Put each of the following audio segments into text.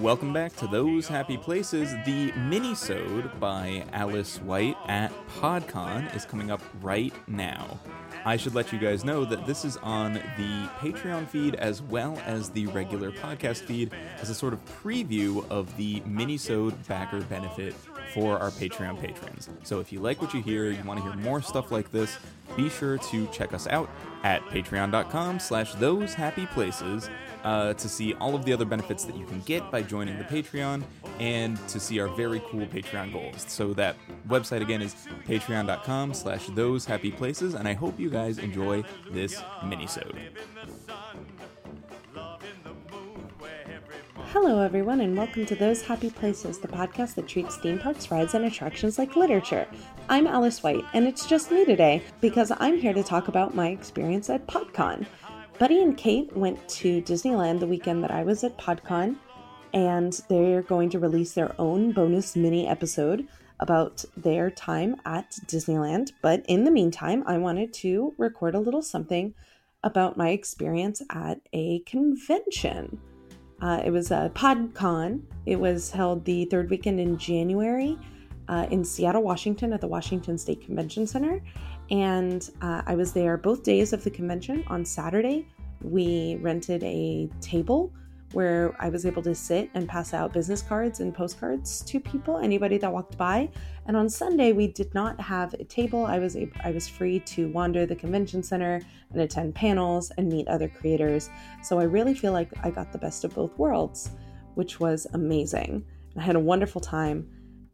Welcome back to Those Happy Places. The mini-sode by Alice White at PodCon is coming up right now. I should let you guys know that this is on the Patreon feed as well as the regular podcast feed as a sort of preview of the mini-sode backer benefit for our Patreon patrons. So if you like what you hear, you want to hear more stuff like this, be sure to check us out at patreon.com slash those happy places uh, to see all of the other benefits that you can get by joining the Patreon and to see our very cool Patreon goals. So that website again is patreon.com slash those happy places, and I hope you guys enjoy this minisode. Hello, everyone, and welcome to Those Happy Places, the podcast that treats theme parks, rides, and attractions like literature. I'm Alice White, and it's just me today because I'm here to talk about my experience at PodCon. Buddy and Kate went to Disneyland the weekend that I was at PodCon, and they're going to release their own bonus mini episode about their time at Disneyland. But in the meantime, I wanted to record a little something about my experience at a convention. Uh, it was a PodCon. It was held the third weekend in January uh, in Seattle, Washington, at the Washington State Convention Center. And uh, I was there both days of the convention. On Saturday, we rented a table where I was able to sit and pass out business cards and postcards to people, anybody that walked by. And on Sunday, we did not have a table. I was able, I was free to wander the convention center and attend panels and meet other creators. So I really feel like I got the best of both worlds, which was amazing. I had a wonderful time,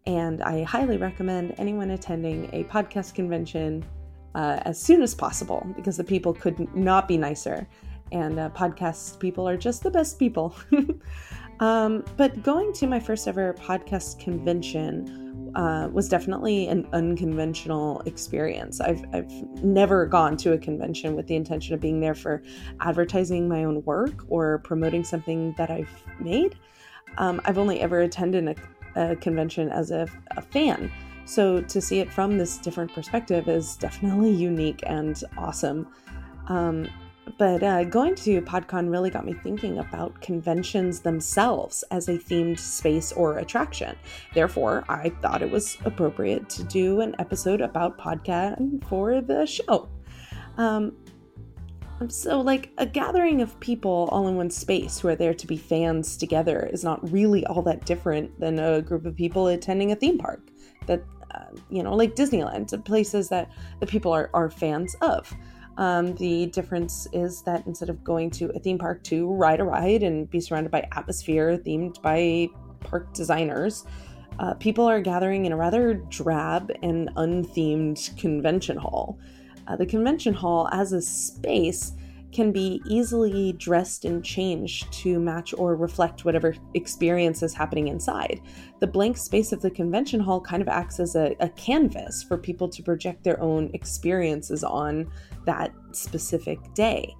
and I highly recommend anyone attending a podcast convention uh, as soon as possible because the people could not be nicer. And uh, podcast people are just the best people. um, but going to my first ever podcast convention uh, was definitely an unconventional experience. I've, I've never gone to a convention with the intention of being there for advertising my own work or promoting something that I've made. Um, I've only ever attended a, a convention as a, a fan. So to see it from this different perspective is definitely unique and awesome. Um, but uh, going to PodCon really got me thinking about conventions themselves as a themed space or attraction. Therefore, I thought it was appropriate to do an episode about PodCon for the show. Um, so, like, a gathering of people all in one space who are there to be fans together is not really all that different than a group of people attending a theme park that uh, you know like disneyland places that the people are, are fans of um, the difference is that instead of going to a theme park to ride a ride and be surrounded by atmosphere themed by park designers uh, people are gathering in a rather drab and unthemed convention hall. Uh, the convention hall as a space can be easily dressed and changed to match or reflect whatever experience is happening inside. The blank space of the convention hall kind of acts as a, a canvas for people to project their own experiences on that specific day.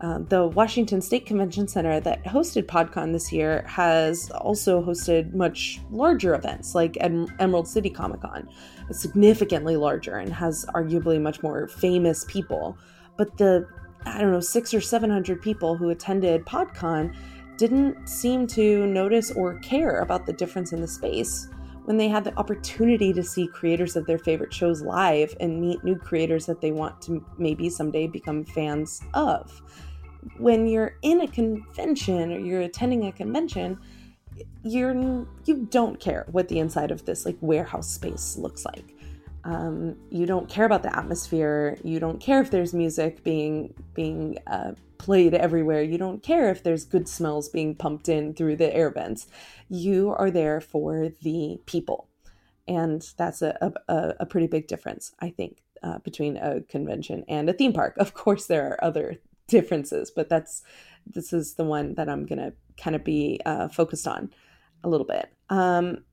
Uh, the Washington State Convention Center that hosted PodCon this year has also hosted much larger events like Emerald City Comic Con, significantly larger and has arguably much more famous people. But the I don't know, six or 700 people who attended PodCon didn't seem to notice or care about the difference in the space when they had the opportunity to see creators of their favorite shows live and meet new creators that they want to maybe someday become fans of. When you're in a convention or you're attending a convention, you're you don't care what the inside of this like warehouse space looks like um, you don't care about the atmosphere. You don't care if there's music being being uh, played everywhere. You don't care if there's good smells being pumped in through the air vents. You are there for the people. And that's a, a, a pretty big difference i think uh, between a convention and a theme park. Of course there are other differences but that's this is the one that i'm gonna kind of be uh, focused on a little bit. Um,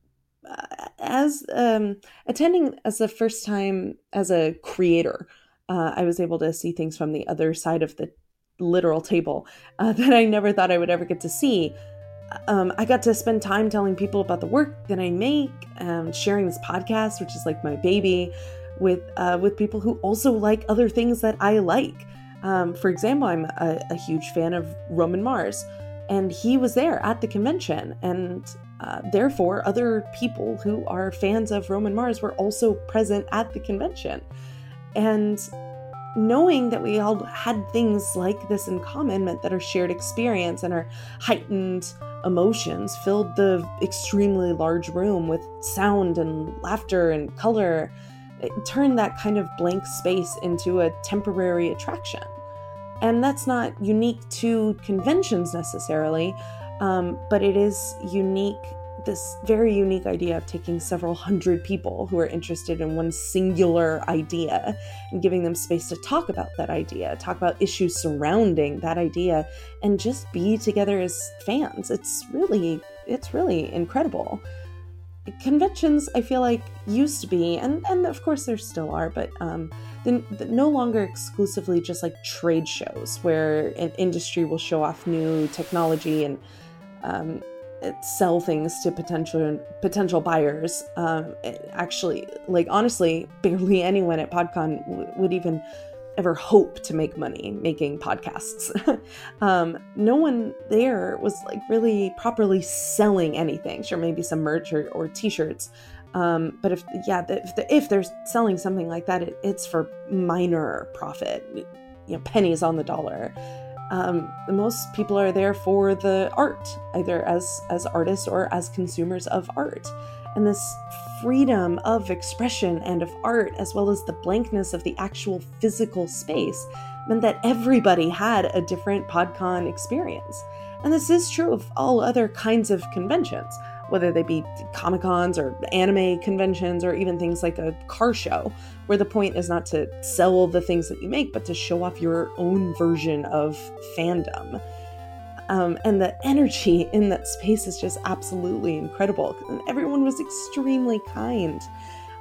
as um, attending as the first time as a creator, uh, I was able to see things from the other side of the literal table uh, that I never thought I would ever get to see. Um, I got to spend time telling people about the work that I make, um, sharing this podcast, which is like my baby, with uh, with people who also like other things that I like. Um, for example, I'm a, a huge fan of Roman Mars, and he was there at the convention and uh, therefore other people who are fans of roman mars were also present at the convention and knowing that we all had things like this in common meant that our shared experience and our heightened emotions filled the extremely large room with sound and laughter and color. It turned that kind of blank space into a temporary attraction. And that's not unique to conventions necessarily, um, but it is unique this very unique idea of taking several hundred people who are interested in one singular idea and giving them space to talk about that idea, talk about issues surrounding that idea, and just be together as fans. It's really, it's really incredible. Conventions, I feel like, used to be, and, and of course there still are, but um, the, the, no longer exclusively just like trade shows where an industry will show off new technology and um, sell things to potential potential buyers. Um, actually, like honestly, barely anyone at PodCon w- would even ever hope to make money making podcasts. um, no one there was like really properly selling anything. Sure, maybe some merch or, or t-shirts. Um, but if yeah, if, the, if they're selling something like that, it, it's for minor profit, you know, pennies on the dollar um, most people are there for the art, either as as artists or as consumers of art. And this freedom of expression and of art, as well as the blankness of the actual physical space, meant that everybody had a different PodCon experience. And this is true of all other kinds of conventions whether they be Comic Cons or anime conventions or even things like a car show, where the point is not to sell the things that you make, but to show off your own version of fandom. Um, and the energy in that space is just absolutely incredible. And everyone was extremely kind.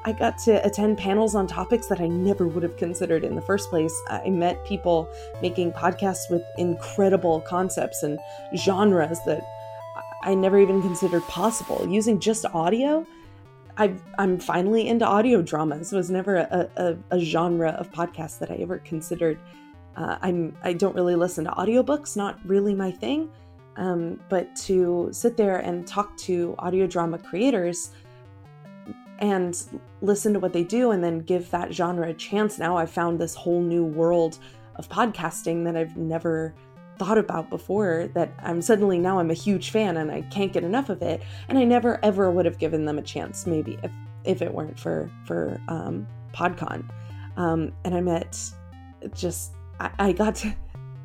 I got to attend panels on topics that I never would have considered in the first place. I met people making podcasts with incredible concepts and genres that I never even considered possible. Using just audio, i am finally into audio dramas. It was never a, a, a, genre of podcast that I ever considered. Uh, I'm I don't really listen to audiobooks, not really my thing. Um, but to sit there and talk to audio drama creators and listen to what they do and then give that genre a chance. Now I've found this whole new world of podcasting that I've never thought about before that I'm suddenly now I'm a huge fan and I can't get enough of it. And I never ever would have given them a chance maybe if if it weren't for for um, PodCon. Um, and I met just I, I, got to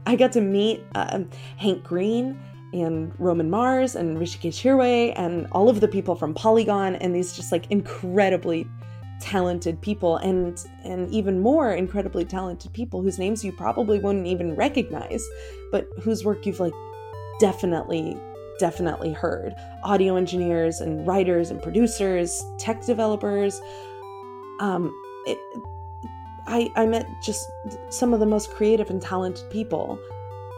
I got to meet um, Hank Green and Roman Mars and Hrishikesh Hirway and all of the people from Polygon and these just like incredibly talented people and and even more incredibly talented people whose names you probably wouldn't even recognize but whose work you've like definitely definitely heard. Audio engineers and writers and producers tech developers. Um it, I, I met just some of the most creative and talented people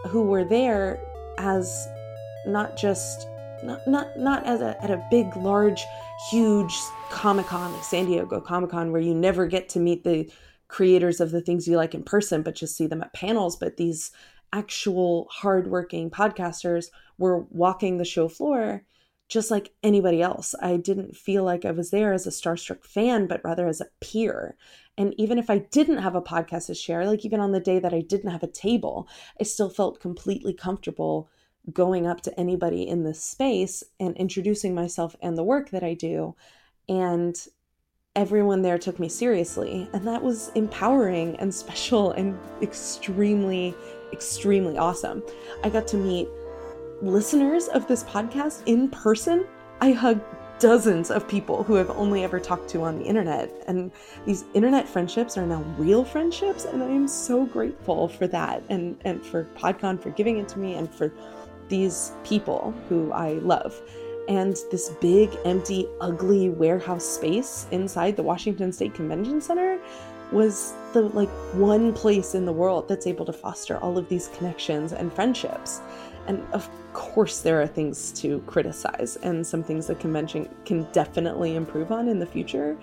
who were there as not just not not not as a at a big large huge Comic Con, like San Diego Comic Con, where you never get to meet the creators of the things you like in person, but just see them at panels. But these actual hardworking podcasters were walking the show floor just like anybody else. I didn't feel like I was there as a starstruck fan, but rather as a peer. And even if I didn't have a podcast to share, like even on the day that I didn't have a table, I still felt completely comfortable going up to anybody in this space and introducing myself and the work that I do. And everyone there took me seriously. And that was empowering and special and extremely, extremely awesome. I got to meet listeners of this podcast in person. I hugged dozens of people who have only ever talked to on the internet. And these internet friendships are now real friendships. And I am so grateful for that and, and for PodCon for giving it to me and for these people who I love. And this big, empty, ugly warehouse space inside the Washington State Convention Center was the like one place in the world that's able to foster all of these connections and friendships. And of course, there are things to criticize and some things the convention can definitely improve on in the future.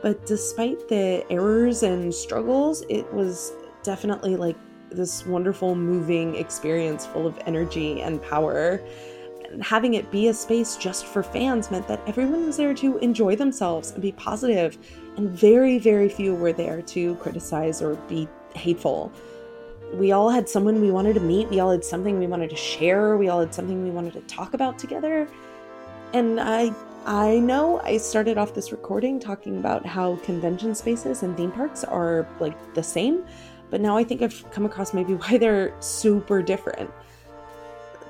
But despite the errors and struggles, it was definitely like this wonderful, moving experience full of energy and power. And having it be a space just for fans meant that everyone was there to enjoy themselves and be positive, and very, very few were there to criticize or be hateful. We all had someone we wanted to meet, we all had something we wanted to share, we all had something we wanted to talk about together. And I I know I started off this recording talking about how convention spaces and theme parks are like the same, but now I think I've come across maybe why they're super different.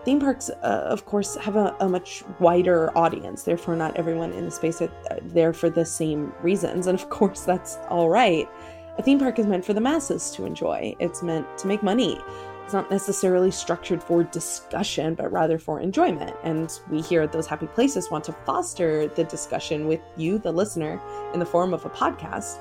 Theme parks, uh, of course, have a, a, much wider audience, therefore, not everyone in the space are uh, there for the same reasons. And of course, that's all right. A theme park is meant for the masses to enjoy, it's meant to make money. It's not necessarily structured for discussion, but rather for enjoyment. And we here at Those Happy Places want to foster the discussion with you, the listener, in the form of a podcast.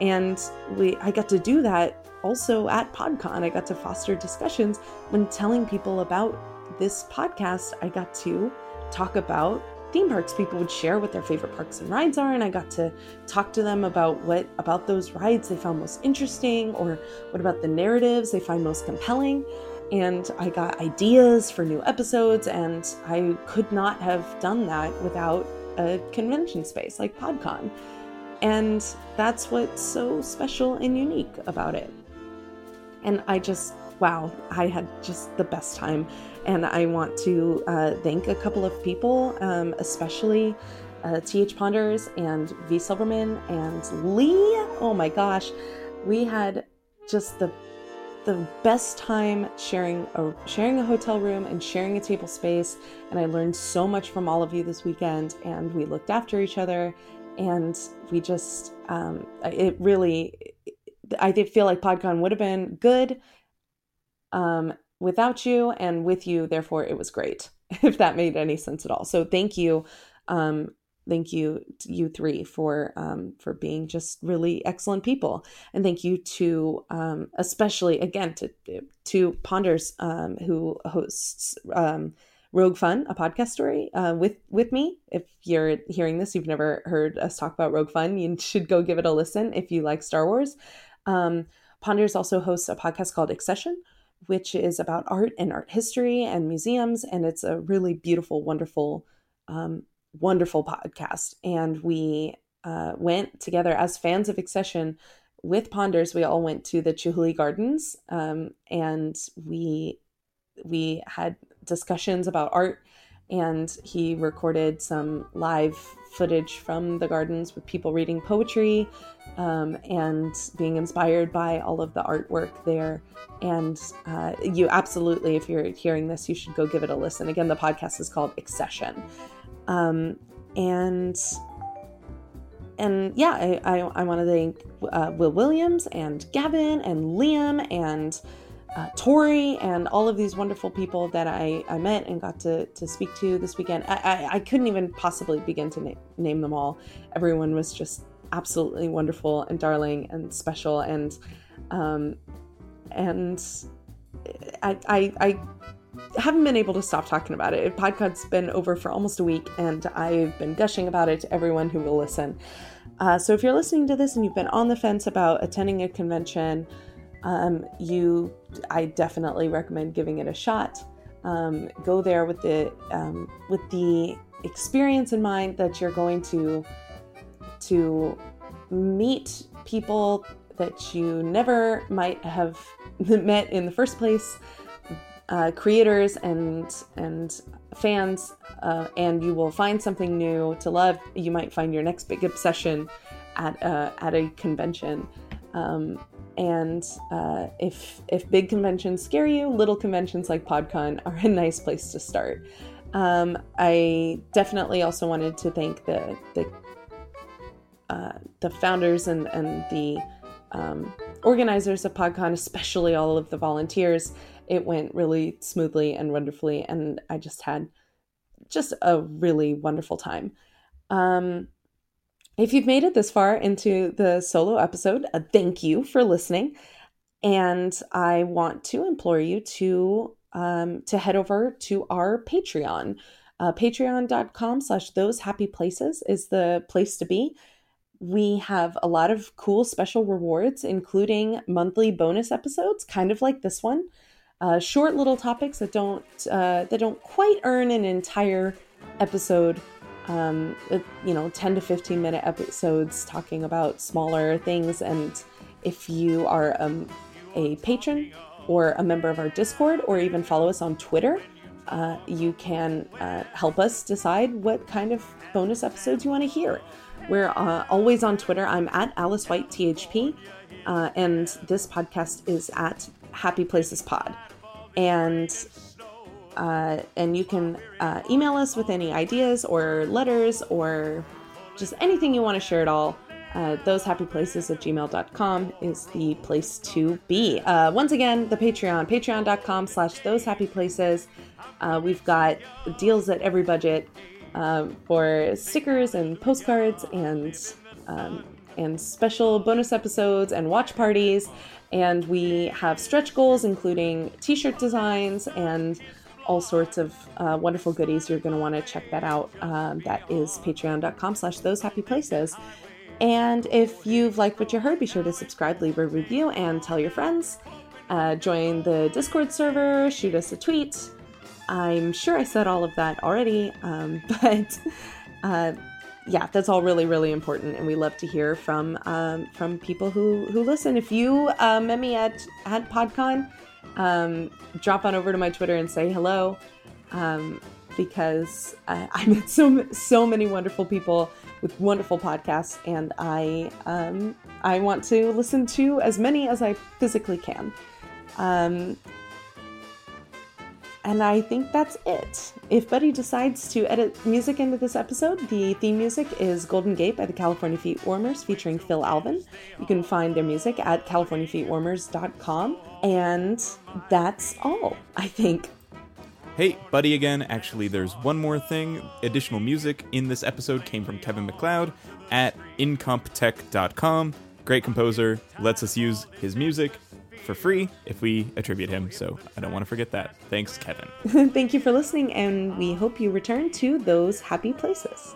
And we I got to do that also at PodCon. I got to foster discussions when telling people about this podcast. I got to talk about theme parks people would share what their favorite parks and rides are and i got to talk to them about what about those rides they found most interesting or what about the narratives they find most compelling and i got ideas for new episodes and i could not have done that without a convention space like podcon and that's what's so special and unique about it and i just wow i had just the best time. And I want to uh, thank a couple of people, um, especially uh, TH Ponders and V Silverman and Lee. Oh my gosh, we had just the the best time sharing a sharing a hotel room and sharing a table space. And I learned so much from all of you this weekend. And we looked after each other. And we just um, it really I did feel like PodCon would have been good um, without you and with you therefore it was great if that made any sense at all so thank you um thank you you three for um for being just really excellent people and thank you to um especially again to to ponders um who hosts um Rogue Fun, a podcast story uh, with with me. If you're hearing this, you've never heard us talk about Rogue Fun, you should go give it a listen if you like Star Wars. Um, Ponders also hosts a podcast called Accession, which is about art and art history and museums. And it's a really beautiful, wonderful, um, wonderful podcast. And we uh, went together as fans of Accession with Ponders. We all went to the Chihuly Gardens um, and we we had discussions about art and he recorded some live footage from the gardens with people reading poetry um, and being inspired by all of the artwork there. And uh, you absolutely, if you're hearing this, you should go give it a listen. Again, the podcast is called Accession. Um, and and yeah, I, I, I want to thank uh, Will Williams and Gavin and Liam and uh, Tori and all of these wonderful people that I, I met and got to, to speak to this weekend. I, I, I couldn't even possibly begin to na- name them all. Everyone was just absolutely wonderful and darling and special and um, and I, I, I haven't been able to stop talking about it. Podcast's been over for almost a week, and I've been gushing about it to everyone who will listen. Uh, so if you're listening to this and you've been on the fence about attending a convention, um, you, I definitely recommend giving it a shot. Um, go there with the um, with the experience in mind that you're going to to meet people that you never might have met in the first place, uh, creators and and fans, uh, and you will find something new to love. You might find your next big obsession at uh, at a convention. Um, and uh, if if big conventions scare you, little conventions like PodCon are a nice place to start. Um, I definitely also wanted to thank the the uh, the founders and and the um, organizers of PodCon, especially all of the volunteers. It went really smoothly and wonderfully, and I just had just a really wonderful time. Um, if you've made it this far into the solo episode, uh, thank you for listening. And I want to implore you to um, to head over to our Patreon. Uh, Patreon.com slash those happy places is the place to be. We have a lot of cool special rewards, including monthly bonus episodes, kind of like this one. Uh, short little topics that don't uh, that don't quite earn an entire episode. Um, you know, 10 to 15 minute episodes talking about smaller things. And if you are um, a patron or a member of our Discord, or even follow us on Twitter, uh, you can uh, help us decide what kind of bonus episodes you want to hear. We're uh, always on Twitter. I'm at Alice White THP, uh, and this podcast is at Happy Places Pod. And uh, and you can uh, email us with any ideas or letters or just anything you want to share at all. Uh, those happy places at gmail.com is the place to be. Uh, once again, the Patreon, patreon.com slash those happy places. Uh, we've got deals at every budget um, for stickers and postcards and um, and special bonus episodes and watch parties. And we have stretch goals, including t-shirt designs and all sorts of uh, wonderful goodies. You're going to want to check that out. Um, that is patreon.com slash those happy places. And if you've liked what you heard, be sure to subscribe, leave a review, and tell your friends. Uh, join the Discord server, shoot us a tweet, I'm sure I said all of that already, um, but uh, yeah, that's all really, really important, and we love to hear from um, from people who who listen. If you uh, met me at at PodCon, um, drop on over to my Twitter and say hello, um, because I, I met so so many wonderful people with wonderful podcasts, and I um, I want to listen to as many as I physically can. And I think that's it. If Buddy decides to edit music into this episode, the theme music is Golden Gate by the California Feet Warmers featuring Phil Alvin. You can find their music at californiafeetwarmers.com. And that's all, I think. Hey, Buddy again. Actually, there's one more thing. Additional music in this episode came from Kevin MacLeod at incompetech.com. Great composer, lets us use his music for free if we attribute him. So I don't want to forget that. Thanks, Kevin. Thank you for listening, and we hope you return to those happy places.